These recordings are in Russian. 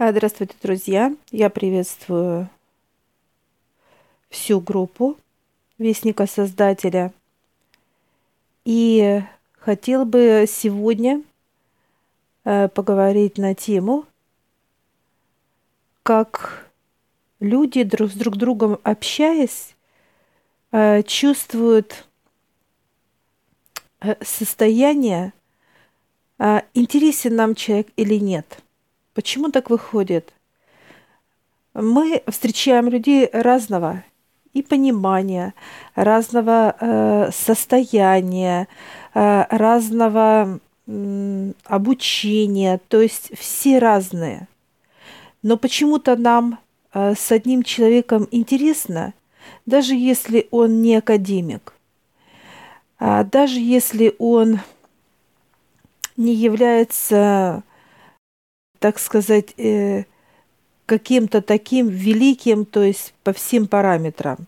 А, Здравствуйте, друзья! Я приветствую всю группу Вестника Создателя. И хотел бы сегодня э, поговорить на тему, как люди друг с друг другом общаясь, э, чувствуют э, состояние, интересен нам человек или нет – Почему так выходит? Мы встречаем людей разного и понимания, разного э, состояния, э, разного э, обучения, то есть все разные. Но почему-то нам э, с одним человеком интересно, даже если он не академик, а даже если он не является так сказать, э, каким-то таким великим, то есть по всем параметрам.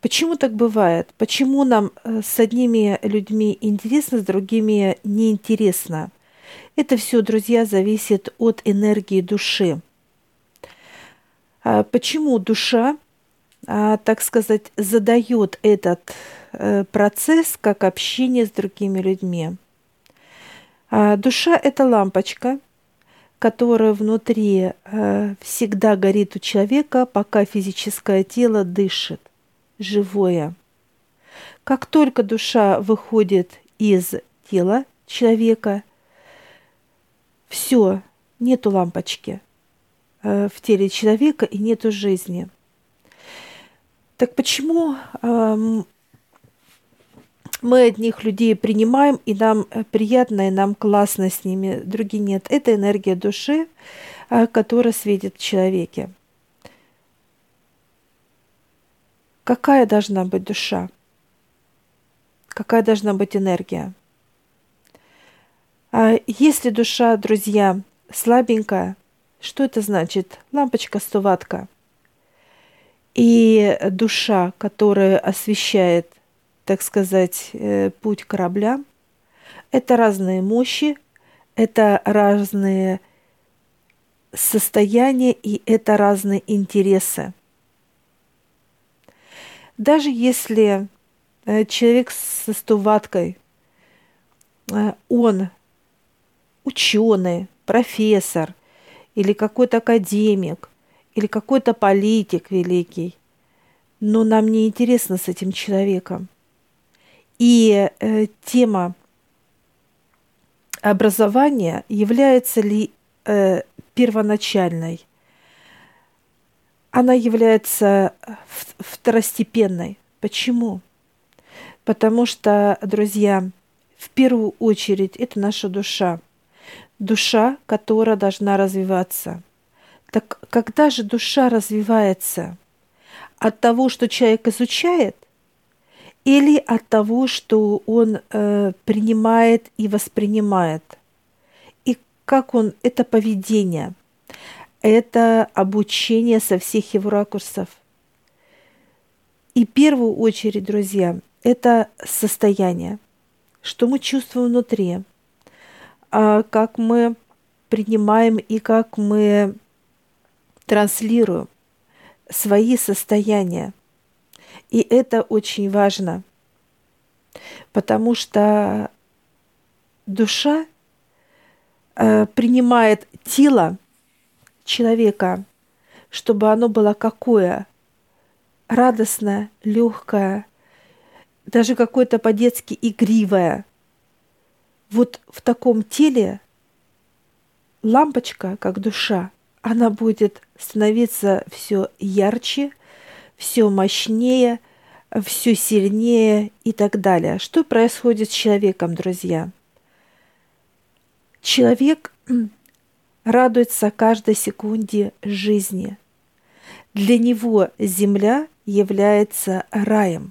Почему так бывает? Почему нам э, с одними людьми интересно, с другими неинтересно? Это все, друзья, зависит от энергии души. А почему душа, а, так сказать, задает этот э, процесс как общение с другими людьми? А душа – это лампочка, которая внутри э, всегда горит у человека, пока физическое тело дышит, живое. Как только душа выходит из тела человека, все, нету лампочки э, в теле человека и нету жизни. Так почему мы одних людей принимаем, и нам э, приятно, и нам классно с ними, другие нет. Это энергия души, э, которая светит в человеке. Какая должна быть душа? Какая должна быть энергия? А если душа, друзья, слабенькая, что это значит? Лампочка 100 ватка. И душа, которая освещает – так сказать, э, путь корабля. Это разные мощи, это разные состояния и это разные интересы. Даже если э, человек со стуваткой, э, он ученый, профессор или какой-то академик, или какой-то политик великий, но нам не интересно с этим человеком. И э, тема образования является ли э, первоначальной? Она является второстепенной. Почему? Потому что, друзья, в первую очередь это наша душа. Душа, которая должна развиваться. Так когда же душа развивается? От того, что человек изучает – или от того, что он э, принимает и воспринимает. И как он, это поведение, это обучение со всех его ракурсов. И в первую очередь, друзья, это состояние, что мы чувствуем внутри, а как мы принимаем и как мы транслируем свои состояния – и это очень важно, потому что душа э, принимает тело человека, чтобы оно было какое? Радостное, легкое, даже какое-то по-детски игривое. Вот в таком теле лампочка, как душа, она будет становиться все ярче, все мощнее, все сильнее и так далее. Что происходит с человеком, друзья? Человек радуется каждой секунде жизни. Для него земля является раем.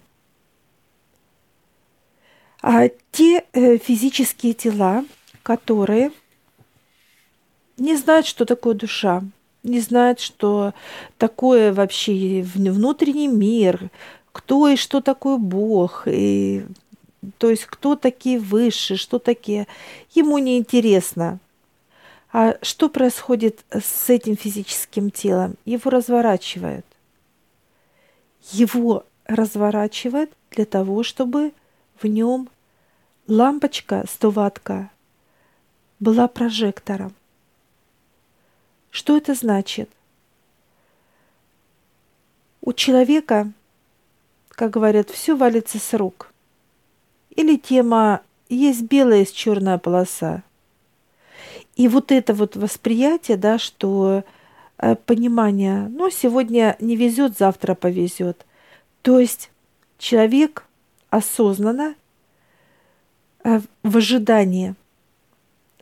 А те э, физические тела, которые не знают, что такое душа, не знает, что такое вообще внутренний мир, кто и что такое Бог, и, то есть кто такие высшие, что такие. Ему не интересно. А что происходит с этим физическим телом? Его разворачивают. Его разворачивают для того, чтобы в нем лампочка 100 ваттка была прожектором. Что это значит? У человека, как говорят, все валится с рук. Или тема «есть белая, есть черная полоса». И вот это вот восприятие, да, что э, понимание, ну, сегодня не везет, завтра повезет. То есть человек осознанно э, в ожидании,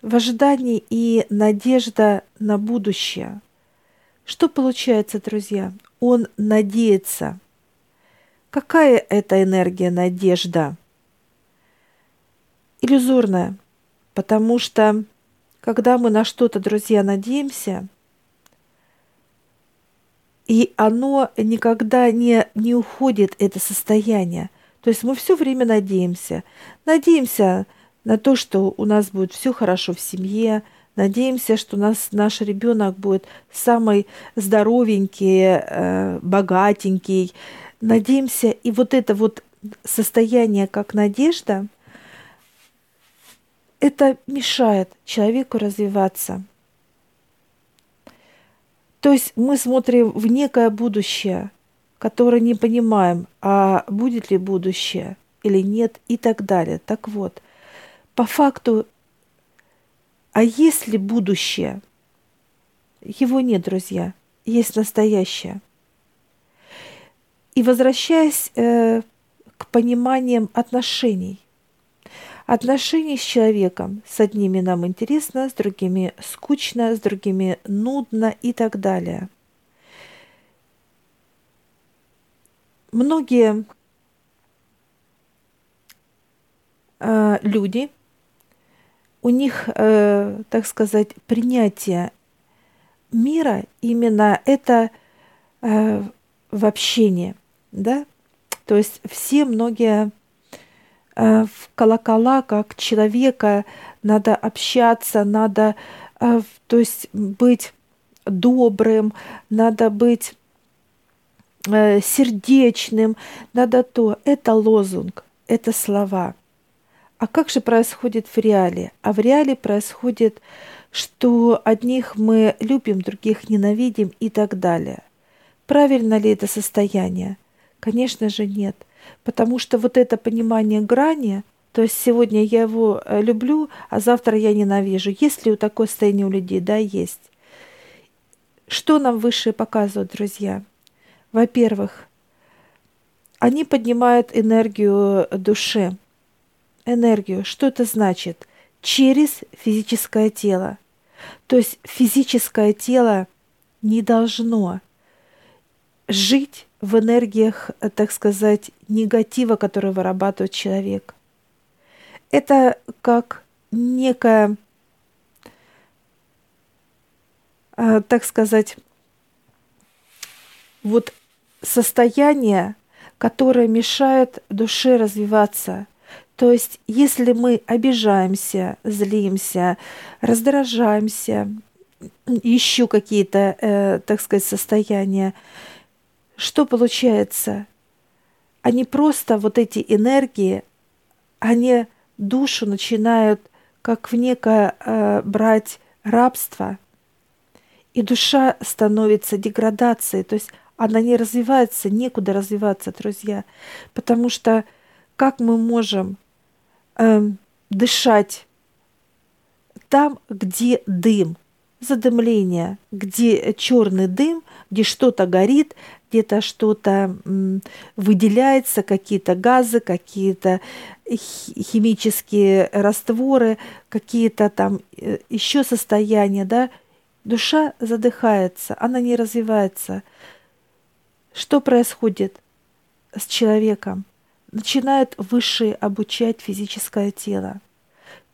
в ожидании и надежда на будущее. Что получается, друзья? Он надеется. Какая это энергия надежда? Иллюзорная, потому что когда мы на что-то, друзья, надеемся, и оно никогда не, не уходит, это состояние. То есть мы все время надеемся. Надеемся на то, что у нас будет все хорошо в семье, надеемся, что у нас наш ребенок будет самый здоровенький, э, богатенький. Надеемся, и вот это вот состояние как надежда – это мешает человеку развиваться. То есть мы смотрим в некое будущее, которое не понимаем, а будет ли будущее или нет и так далее. Так вот, по факту, а есть ли будущее? Его нет, друзья, есть настоящее. И возвращаясь э, к пониманиям отношений – Отношения с человеком. С одними нам интересно, с другими скучно, с другими нудно и так далее. Многие э, люди, у них, э, так сказать, принятие мира именно это э, в общении, да, то есть все многие Э, в колокола как человека, надо общаться, надо, э, то есть быть добрым, надо быть э, сердечным, надо то. Это лозунг, это слова. А как же происходит в реале? А в реале происходит, что одних мы любим, других ненавидим и так далее. Правильно ли это состояние? Конечно же нет. Потому что вот это понимание грани, то есть сегодня я его э, люблю, а завтра я ненавижу. Есть ли у такое состояние у людей? Да, есть. Что нам высшие показывают, друзья? Во-первых, они поднимают энергию души. Энергию. Что это значит? Через физическое тело. То есть физическое тело не должно жить в энергиях, так сказать, негатива, который вырабатывает человек. Это как некое, а, так сказать, вот состояние, которое мешает душе развиваться. То есть, если мы обижаемся, злимся, раздражаемся, еще какие-то, э, так сказать, состояния, что получается? Они просто вот эти энергии, они душу начинают как в некое э, брать рабство, и душа становится деградацией, то есть она не развивается, некуда развиваться, друзья, потому что как мы можем э, дышать там, где дым, задымление, где черный дым, где что-то горит, где-то что-то выделяется, какие-то газы, какие-то химические растворы, какие-то там э, еще состояния, да, душа задыхается, она не развивается. Что происходит с человеком? Начинают высшие обучать физическое тело.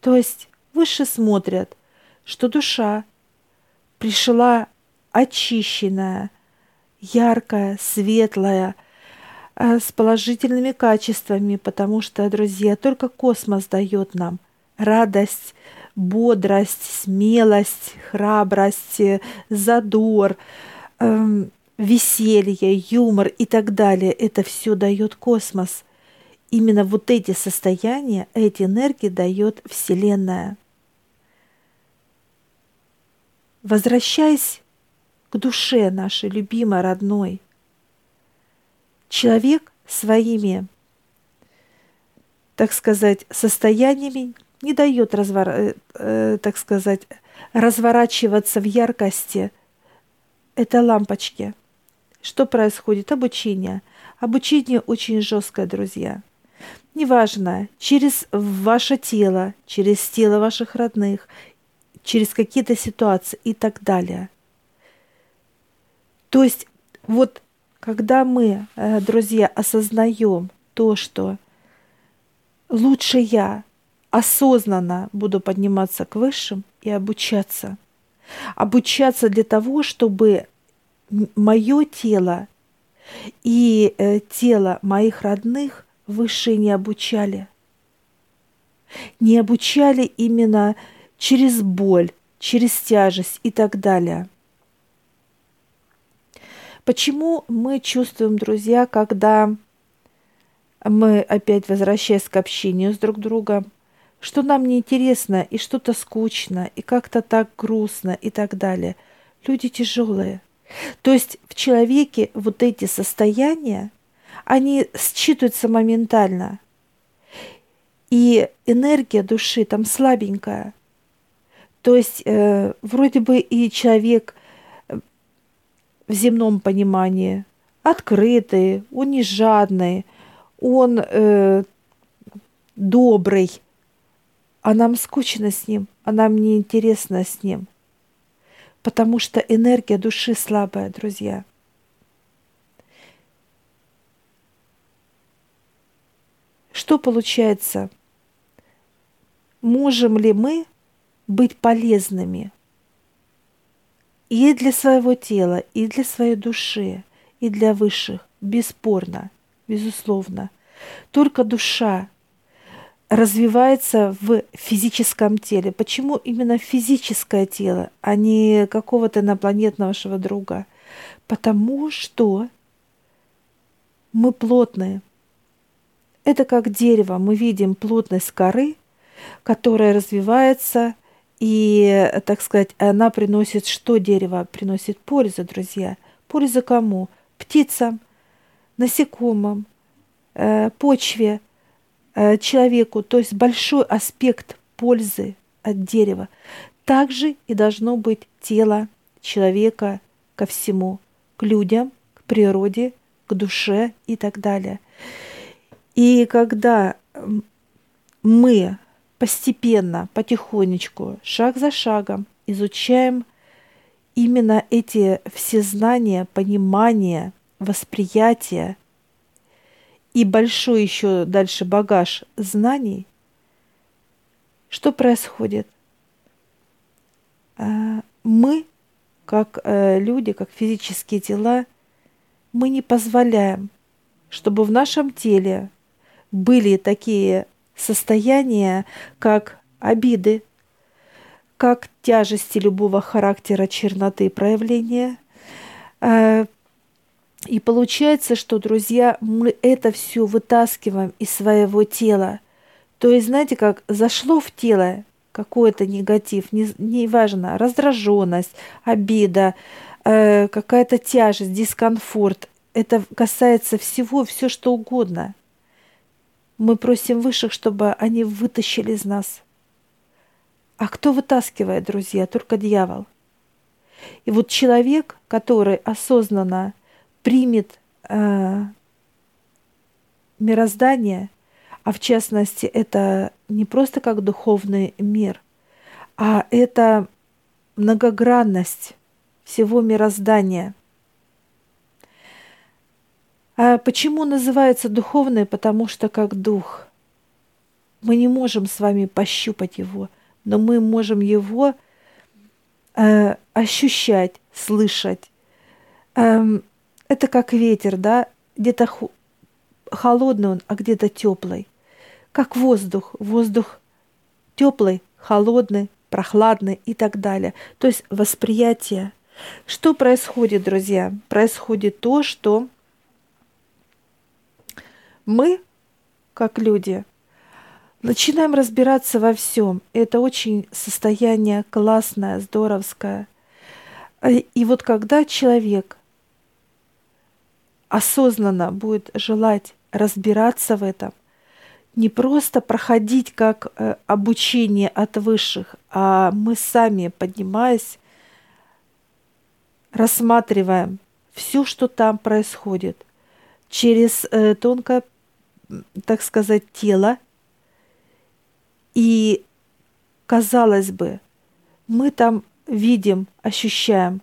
То есть выше смотрят, что душа пришла очищенная, яркая, светлая, э, с положительными качествами, потому что, друзья, только космос дает нам радость, бодрость, смелость, храбрость, задор, эм, веселье, юмор и так далее. Это все дает космос. Именно вот эти состояния, эти энергии дает Вселенная. Возвращаясь к душе нашей любимой, родной, человек своими, так сказать, состояниями не дает, развор... э, э, так сказать, разворачиваться в яркости это лампочки. Что происходит? Обучение. Обучение очень жесткое, друзья. Неважно, через ваше тело, через тело ваших родных, через какие-то ситуации и так далее. То есть вот когда мы, э, друзья, осознаем то, что лучше я осознанно буду подниматься к высшим и обучаться. Обучаться для того, чтобы мое тело и э, тело моих родных выше не обучали. Не обучали именно через боль, через тяжесть и так далее – Почему мы чувствуем, друзья, когда мы опять возвращаясь к общению с друг другом, что нам неинтересно и что-то скучно, и как-то так грустно и так далее. Люди тяжелые. То есть в человеке вот эти состояния, они считываются моментально. И энергия души там слабенькая. То есть э, вроде бы и человек – в земном понимании. Открытый, он не жадный, он э, добрый, а нам скучно с ним, а нам неинтересно с ним. Потому что энергия души слабая, друзья. Что получается? Можем ли мы быть полезными – и для своего тела, и для своей души, и для высших, бесспорно, безусловно. Только душа развивается в физическом теле. Почему именно физическое тело, а не какого-то инопланетного вашего друга? Потому что мы плотные. Это как дерево. Мы видим плотность коры, которая развивается и, так сказать, она приносит что дерево? Приносит пользу, друзья. Пользу кому? Птицам, насекомым, э, почве, э, человеку. То есть большой аспект пользы от дерева. Также и должно быть тело человека ко всему, к людям, к природе, к душе и так далее. И когда мы постепенно, потихонечку, шаг за шагом изучаем именно эти все знания, понимания, восприятия и большой еще дальше багаж знаний, что происходит? А, мы, как э, люди, как физические тела, мы не позволяем, чтобы в нашем теле были такие состояния, как обиды, как тяжести любого характера, черноты проявления. А, и получается, что, друзья, мы это все вытаскиваем из своего тела. То есть, знаете, как зашло в тело какой-то негатив, не, не важно, раздраженность, обида, э, какая-то тяжесть, дискомфорт. Это касается всего, все что угодно – мы просим высших, чтобы они вытащили из нас. А кто вытаскивает, друзья? Только дьявол. И вот человек, который осознанно примет э, мироздание, а в частности это не просто как духовный мир, а это многогранность всего мироздания – а почему называется духовное? Потому что как дух. Мы не можем с вами пощупать его, но мы можем его э, ощущать, слышать. Эм, это как ветер, да? Где-то ху- холодный он, а где-то теплый. Как воздух. Воздух теплый, холодный, прохладный и так далее. То есть восприятие. Что происходит, друзья? Происходит то, что мы, как люди, начинаем разбираться во всем. Это очень состояние классное, здоровское. И вот когда человек осознанно будет желать разбираться в этом, не просто проходить как э, обучение от высших, а мы сами, поднимаясь, рассматриваем все, что там происходит, через э, тонкое, так сказать, тело. И, казалось бы, мы там видим, ощущаем,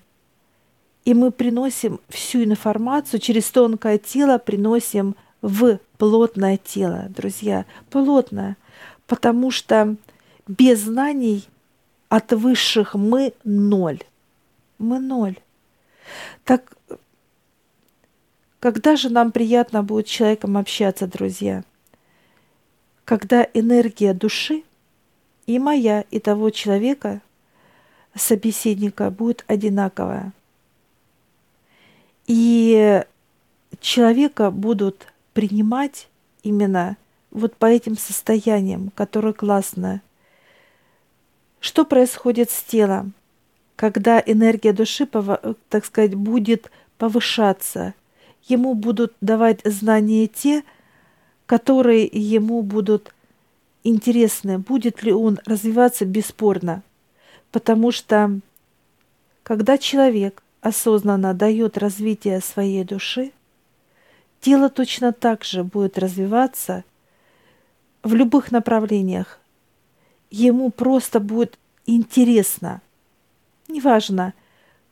и мы приносим всю информацию через тонкое тело, приносим в плотное тело, друзья, плотное, потому что без знаний от высших мы ноль. Мы ноль. Так когда же нам приятно будет с человеком общаться, друзья? Когда энергия души и моя, и того человека, собеседника, будет одинаковая. И человека будут принимать именно вот по этим состояниям, которые классные. Что происходит с телом, когда энергия души, так сказать, будет повышаться? Ему будут давать знания те, которые ему будут интересны. Будет ли он развиваться бесспорно? Потому что когда человек осознанно дает развитие своей души, тело точно так же будет развиваться в любых направлениях. Ему просто будет интересно. Неважно,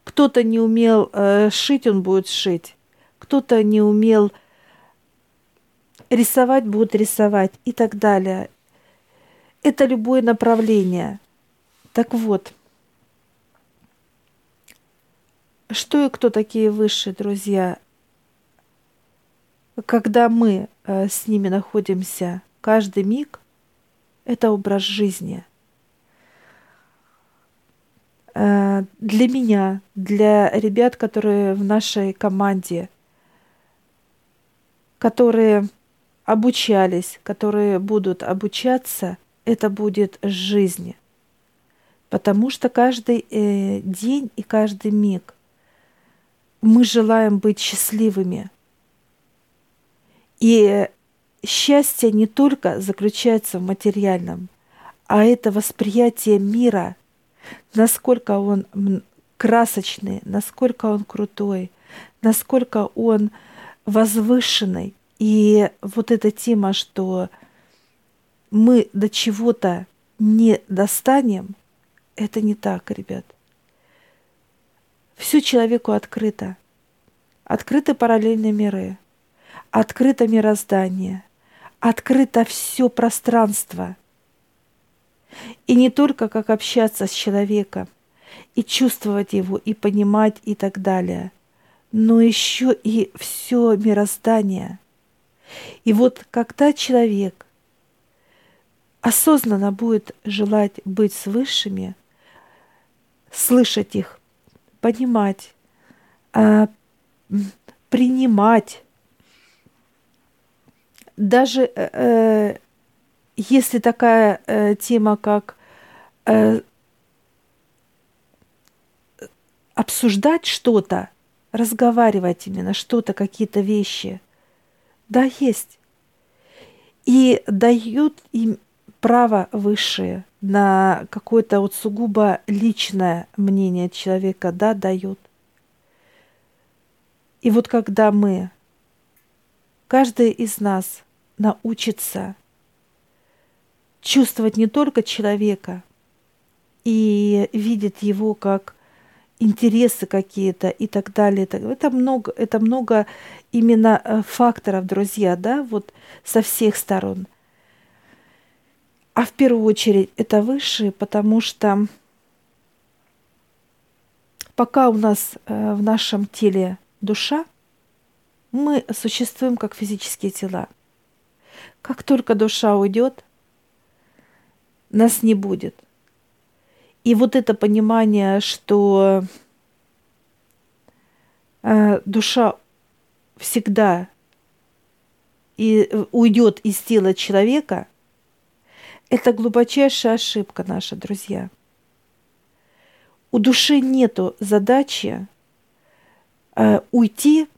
кто-то не умел э, шить, он будет шить. Кто-то не умел рисовать, будет рисовать и так далее. Это любое направление. Так вот, что и кто такие высшие друзья? Когда мы э, с ними находимся каждый миг, это образ жизни. Э, для меня, для ребят, которые в нашей команде, которые обучались, которые будут обучаться, это будет жизнь. Потому что каждый э, день и каждый миг мы желаем быть счастливыми. И счастье не только заключается в материальном, а это восприятие мира, насколько он красочный, насколько он крутой, насколько он возвышенный. И вот эта тема, что мы до чего-то не достанем, это не так, ребят. Все человеку открыто. Открыты параллельные миры, открыто мироздание, открыто все пространство. И не только как общаться с человеком, и чувствовать его, и понимать, и так далее, но еще и все мироздание. И вот когда человек осознанно будет желать быть с высшими, слышать их, понимать, э, принимать. Даже э, э, если такая э, тема, как обсуждать что-то, разговаривать именно что-то, какие-то вещи, да, есть. И дают им право высшее на какое-то вот сугубо личное мнение человека, да, дают. И вот когда мы, каждый из нас научится чувствовать не только человека и видит его как интересы какие-то и так далее. Это много, это много именно э, факторов, друзья, да, вот со всех сторон – а в первую очередь это высшие, потому что пока у нас э, в нашем теле душа, мы существуем как физические тела. Как только душа уйдет, нас не будет. И вот это понимание, что э, душа всегда и э, уйдет из тела человека, это глубочайшая ошибка наша, друзья. У души нету задачи э, уйти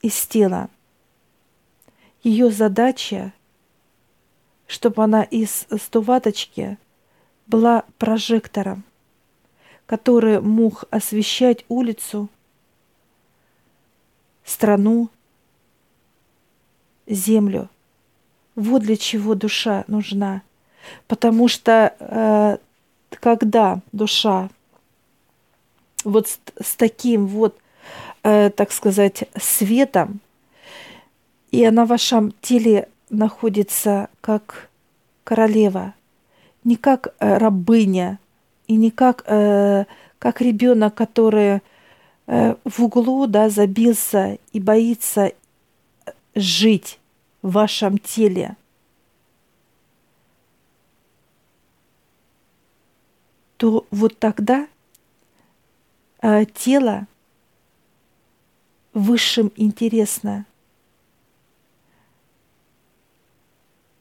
из тела. Ее задача, чтобы она из стуваточки была прожектором, который мог освещать улицу, страну, землю. Вот для чего душа нужна. Потому что э, когда душа вот с, с таким вот, э, так сказать, светом, и она в вашем теле находится как королева, не как э, рабыня, и не как, э, как ребенок, который э, в углу да, забился и боится жить в вашем теле. то вот тогда э, тело высшим интересно.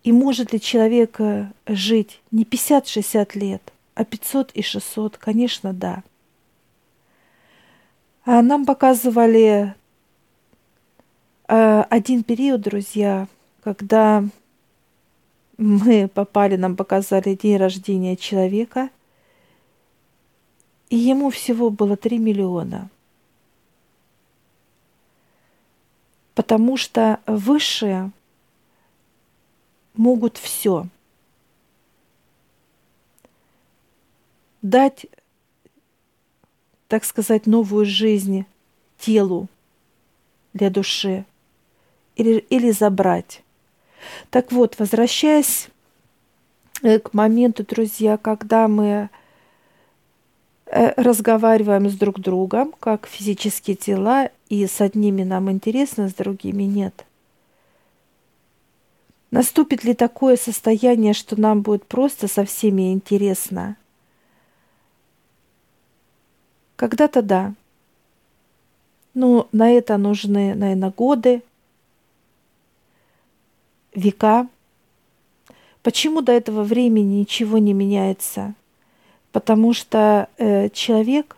И может ли человек э, жить не 50-60 лет, а 500 и 600? Конечно, да. А нам показывали э, один период, друзья, когда мы попали, нам показали день рождения человека, и ему всего было 3 миллиона. Потому что высшие могут все. Дать, так сказать, новую жизнь телу для души или, или забрать. Так вот, возвращаясь э, к моменту, друзья, когда мы Э, разговариваем с друг другом, как физические тела, и с одними нам интересно, с другими нет. Наступит ли такое состояние, что нам будет просто со всеми интересно? Когда-то да. Но на это нужны, наверное, годы, века. Почему до этого времени ничего не меняется? потому что э, человек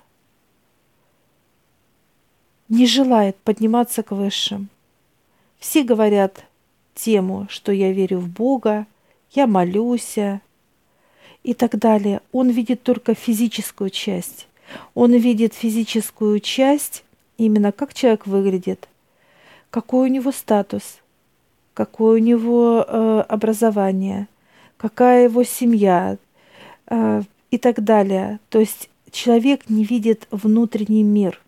не желает подниматься к высшим. Все говорят тему, что я верю в Бога, я молюсь и так далее. Он видит только физическую часть. Он видит физическую часть именно как человек выглядит, какой у него статус, какое у него э, образование, какая его семья, э, и так далее. То есть человек не видит внутренний мир.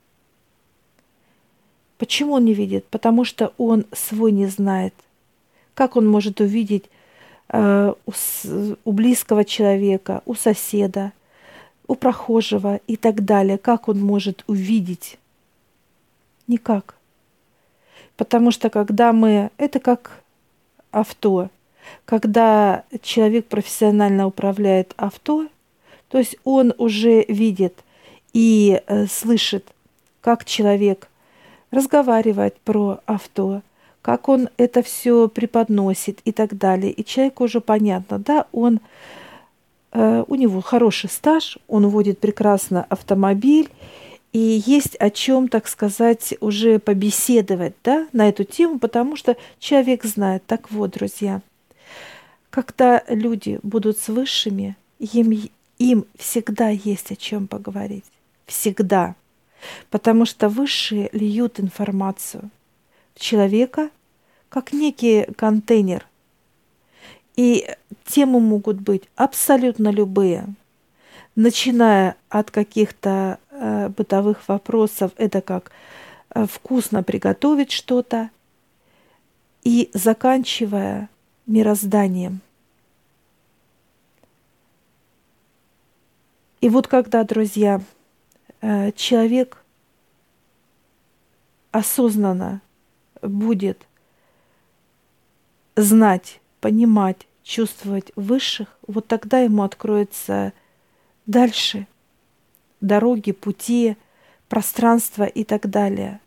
Почему он не видит? Потому что он свой не знает. Как он может увидеть э, у, у близкого человека, у соседа, у прохожего и так далее? Как он может увидеть? Никак. Потому что когда мы... Это как авто. Когда человек профессионально управляет авто, то есть он уже видит и э, слышит, как человек разговаривает про авто, как он это все преподносит и так далее. И человеку уже понятно, да, он, э, у него хороший стаж, он водит прекрасно автомобиль, и есть о чем, так сказать, уже побеседовать да, на эту тему, потому что человек знает. Так вот, друзья, когда люди будут с высшими, им им всегда есть о чем поговорить. Всегда. Потому что высшие льют информацию человека как некий контейнер. И темы могут быть абсолютно любые. Начиная от каких-то э, бытовых вопросов, это как э, вкусно приготовить что-то, и заканчивая мирозданием – И вот когда, друзья, э, человек осознанно будет знать, понимать, чувствовать высших, вот тогда ему откроется дальше дороги, пути, пространство и так далее.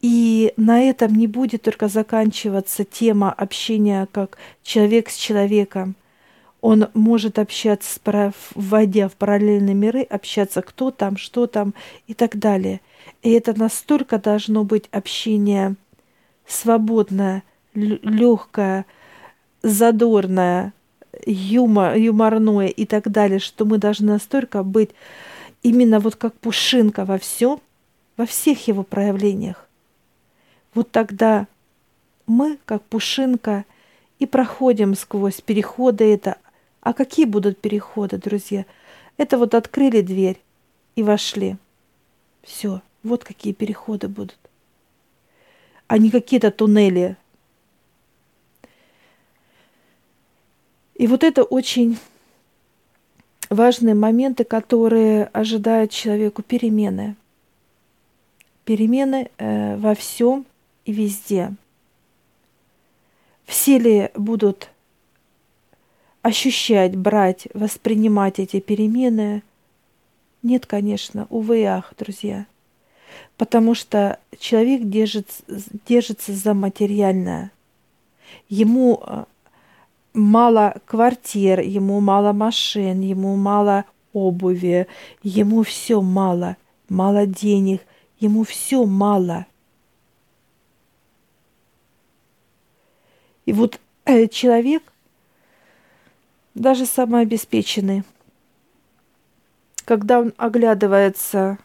И на этом не будет только заканчиваться тема общения как человек с человеком. Он может общаться, вводя в параллельные миры, общаться кто там, что там и так далее. И это настолько должно быть общение свободное, легкое, задорное, юмор, юморное и так далее, что мы должны настолько быть именно вот как пушинка во всем, во всех его проявлениях вот тогда мы, как пушинка, и проходим сквозь переходы это. А какие будут переходы, друзья? Это вот открыли дверь и вошли. Все, вот какие переходы будут. А не какие-то туннели. И вот это очень важные моменты, которые ожидают человеку перемены. Перемены э, во всем – и везде. Все ли будут ощущать, брать, воспринимать эти перемены? Нет, конечно, увы и ах, друзья. Потому что человек держится, держится за материальное. Ему э, мало квартир, ему мало машин, ему мало обуви, ему все мало, мало денег, ему все мало – И вот э, человек, даже самый обеспеченный, когда он оглядывается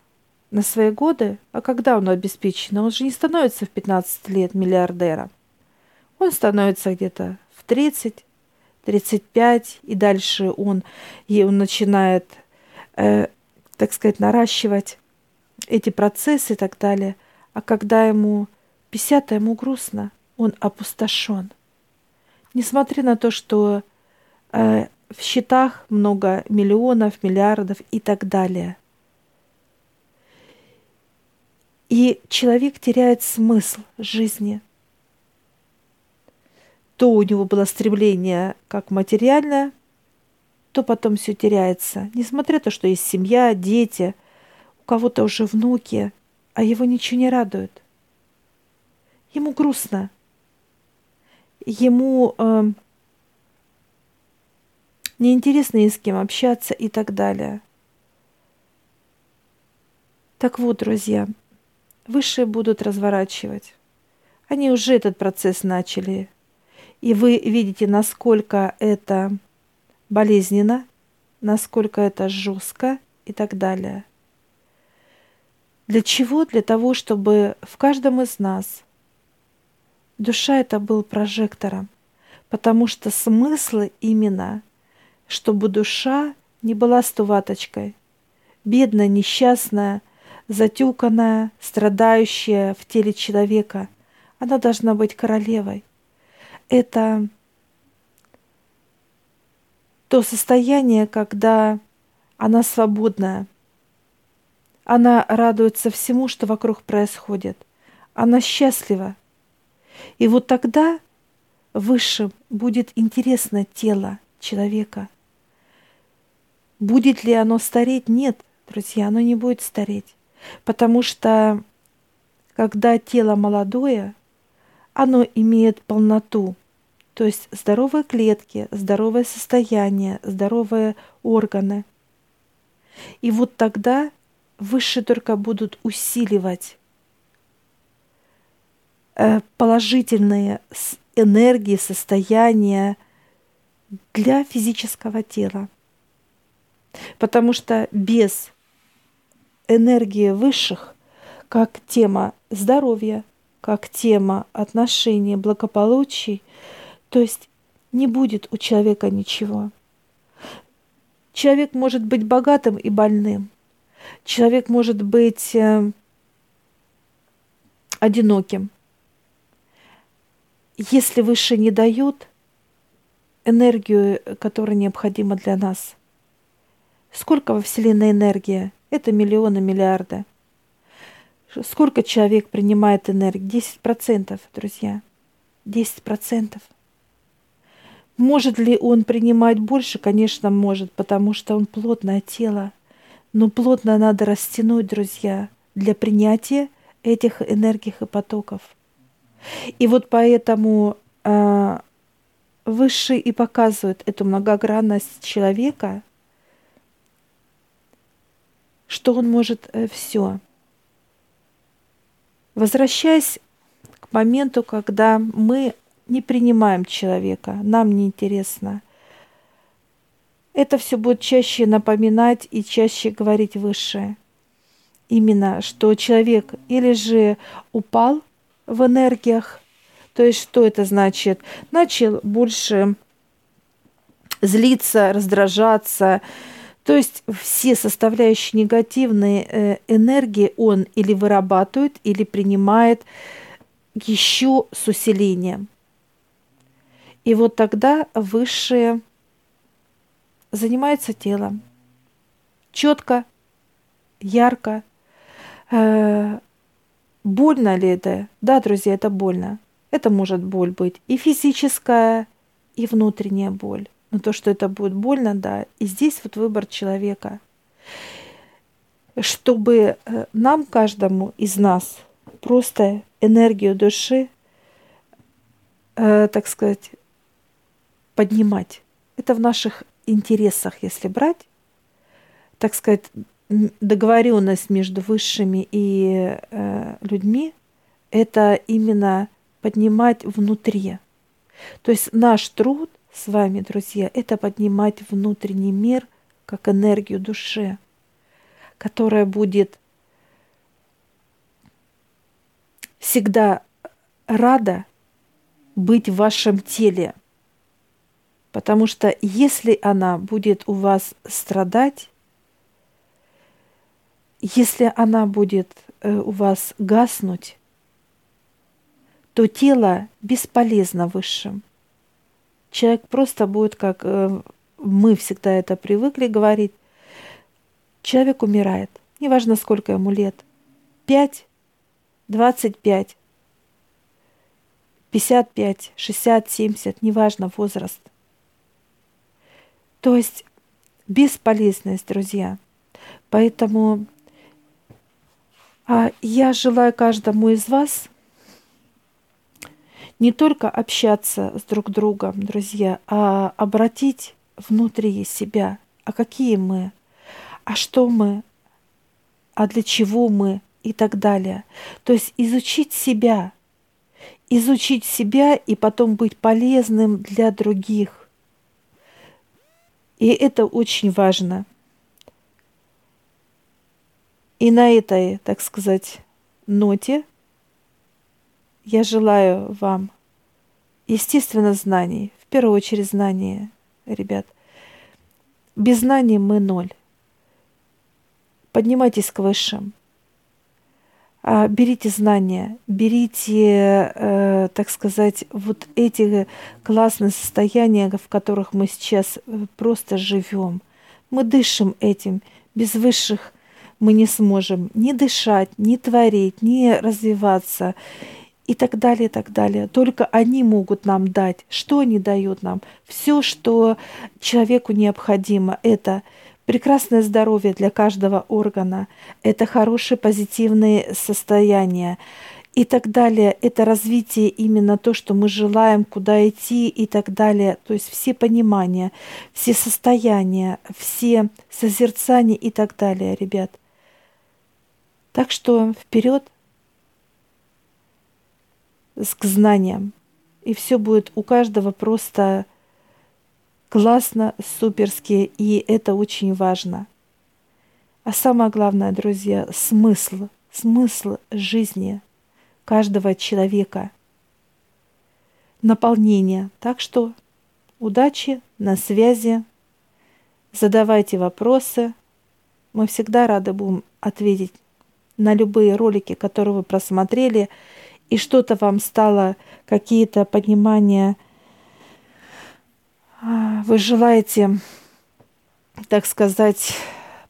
на свои годы, а когда он обеспечен, он же не становится в 15 лет миллиардером. Он становится где-то в 30, 35, и дальше он, и он начинает, э, так сказать, наращивать эти процессы и так далее. А когда ему 50, ему грустно, он опустошен – несмотря на то, что в счетах много миллионов, миллиардов и так далее. И человек теряет смысл жизни. То у него было стремление как материальное, то потом все теряется. Несмотря на то, что есть семья, дети, у кого-то уже внуки, а его ничего не радует. Ему грустно – ему э, неинтересно ни с кем общаться и так далее. Так вот, друзья, высшие будут разворачивать. Они уже этот процесс начали. И вы видите, насколько это болезненно, насколько это жестко и так далее. Для чего? Для того, чтобы в каждом из нас Душа это был прожектором, потому что смысл именно, чтобы душа не была стуваточкой, бедная, несчастная, затюканная, страдающая в теле человека. Она должна быть королевой. Это то состояние, когда она свободная. Она радуется всему, что вокруг происходит. Она счастлива. И вот тогда высшим будет интересно тело человека. Будет ли оно стареть? Нет, друзья, оно не будет стареть. Потому что когда тело молодое, оно имеет полноту, то есть здоровые клетки, здоровое состояние, здоровые органы. И вот тогда высшие только будут усиливать Э, положительные энергии, состояния для физического тела. Потому что без энергии высших, как тема здоровья, как тема отношений, благополучий, то есть не будет у человека ничего. Человек может быть богатым и больным. Человек может быть э, одиноким если выше не дают энергию, которая необходима для нас. Сколько во Вселенной энергии? Это миллионы, миллиарды. Сколько человек принимает энергию? 10%, друзья. 10%. Может ли он принимать больше? Конечно, может, потому что он плотное тело. Но плотно надо растянуть, друзья, для принятия этих энергий и потоков. И вот поэтому э, Высший и показывает эту многогранность человека, что он может э, все. Возвращаясь к моменту, когда мы не принимаем человека, нам неинтересно. Это все будет чаще напоминать и чаще говорить выше. Именно, что человек или же упал в энергиях, то есть что это значит? Начал больше злиться, раздражаться. То есть все составляющие негативные э, энергии он или вырабатывает, или принимает еще с усилением. И вот тогда высшее занимается телом. Четко, ярко. Э, больно ли это? Да, друзья, это больно. Это может боль быть и физическая, и внутренняя боль. Но то, что это будет больно, да. И здесь вот выбор человека. Чтобы э, нам, каждому из нас, просто энергию души, э, так сказать, поднимать. Это в наших интересах, если брать, так сказать, договоренность между высшими и э, людьми, это именно поднимать внутри. То есть наш труд с вами, друзья, это поднимать внутренний мир как энергию души, которая будет всегда рада быть в вашем теле. Потому что если она будет у вас страдать, если она будет э, у вас гаснуть, то тело бесполезно высшим. Человек просто будет, как э, мы всегда это привыкли говорить, человек умирает. Неважно, сколько ему лет. 5, 25, 55, 60, 70, неважно возраст. То есть бесполезность, друзья. Поэтому а я желаю каждому из вас не только общаться с друг другом, друзья, а обратить внутри себя, а какие мы, а что мы, а для чего мы и так далее. То есть изучить себя, изучить себя и потом быть полезным для других. И это очень важно. И на этой, так сказать, ноте я желаю вам, естественно, знаний, в первую очередь знания, ребят. Без знаний мы ноль. Поднимайтесь к высшим. А, берите знания, берите, э, так сказать, вот эти классные состояния, в которых мы сейчас э, просто живем. Мы дышим этим. Без высших мы не сможем ни дышать, ни творить, ни развиваться и так далее, и так далее. Только они могут нам дать. Что они дают нам? Все, что человеку необходимо, это прекрасное здоровье для каждого органа, это хорошие позитивные состояния и так далее. Это развитие именно то, что мы желаем, куда идти и так далее. То есть все понимания, все состояния, все созерцания и так далее, ребят. Так что вперед к знаниям. И все будет у каждого просто классно, суперски, и это очень важно. А самое главное, друзья, смысл, смысл жизни каждого человека, наполнение. Так что удачи, на связи, задавайте вопросы. Мы всегда рады будем ответить на любые ролики, которые вы просмотрели и что-то вам стало, какие-то понимания, а, вы желаете, так сказать,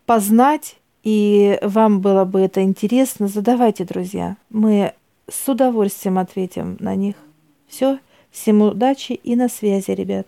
познать, и вам было бы это интересно, задавайте, друзья. Мы с удовольствием ответим на них. Все, всем удачи и на связи, ребят.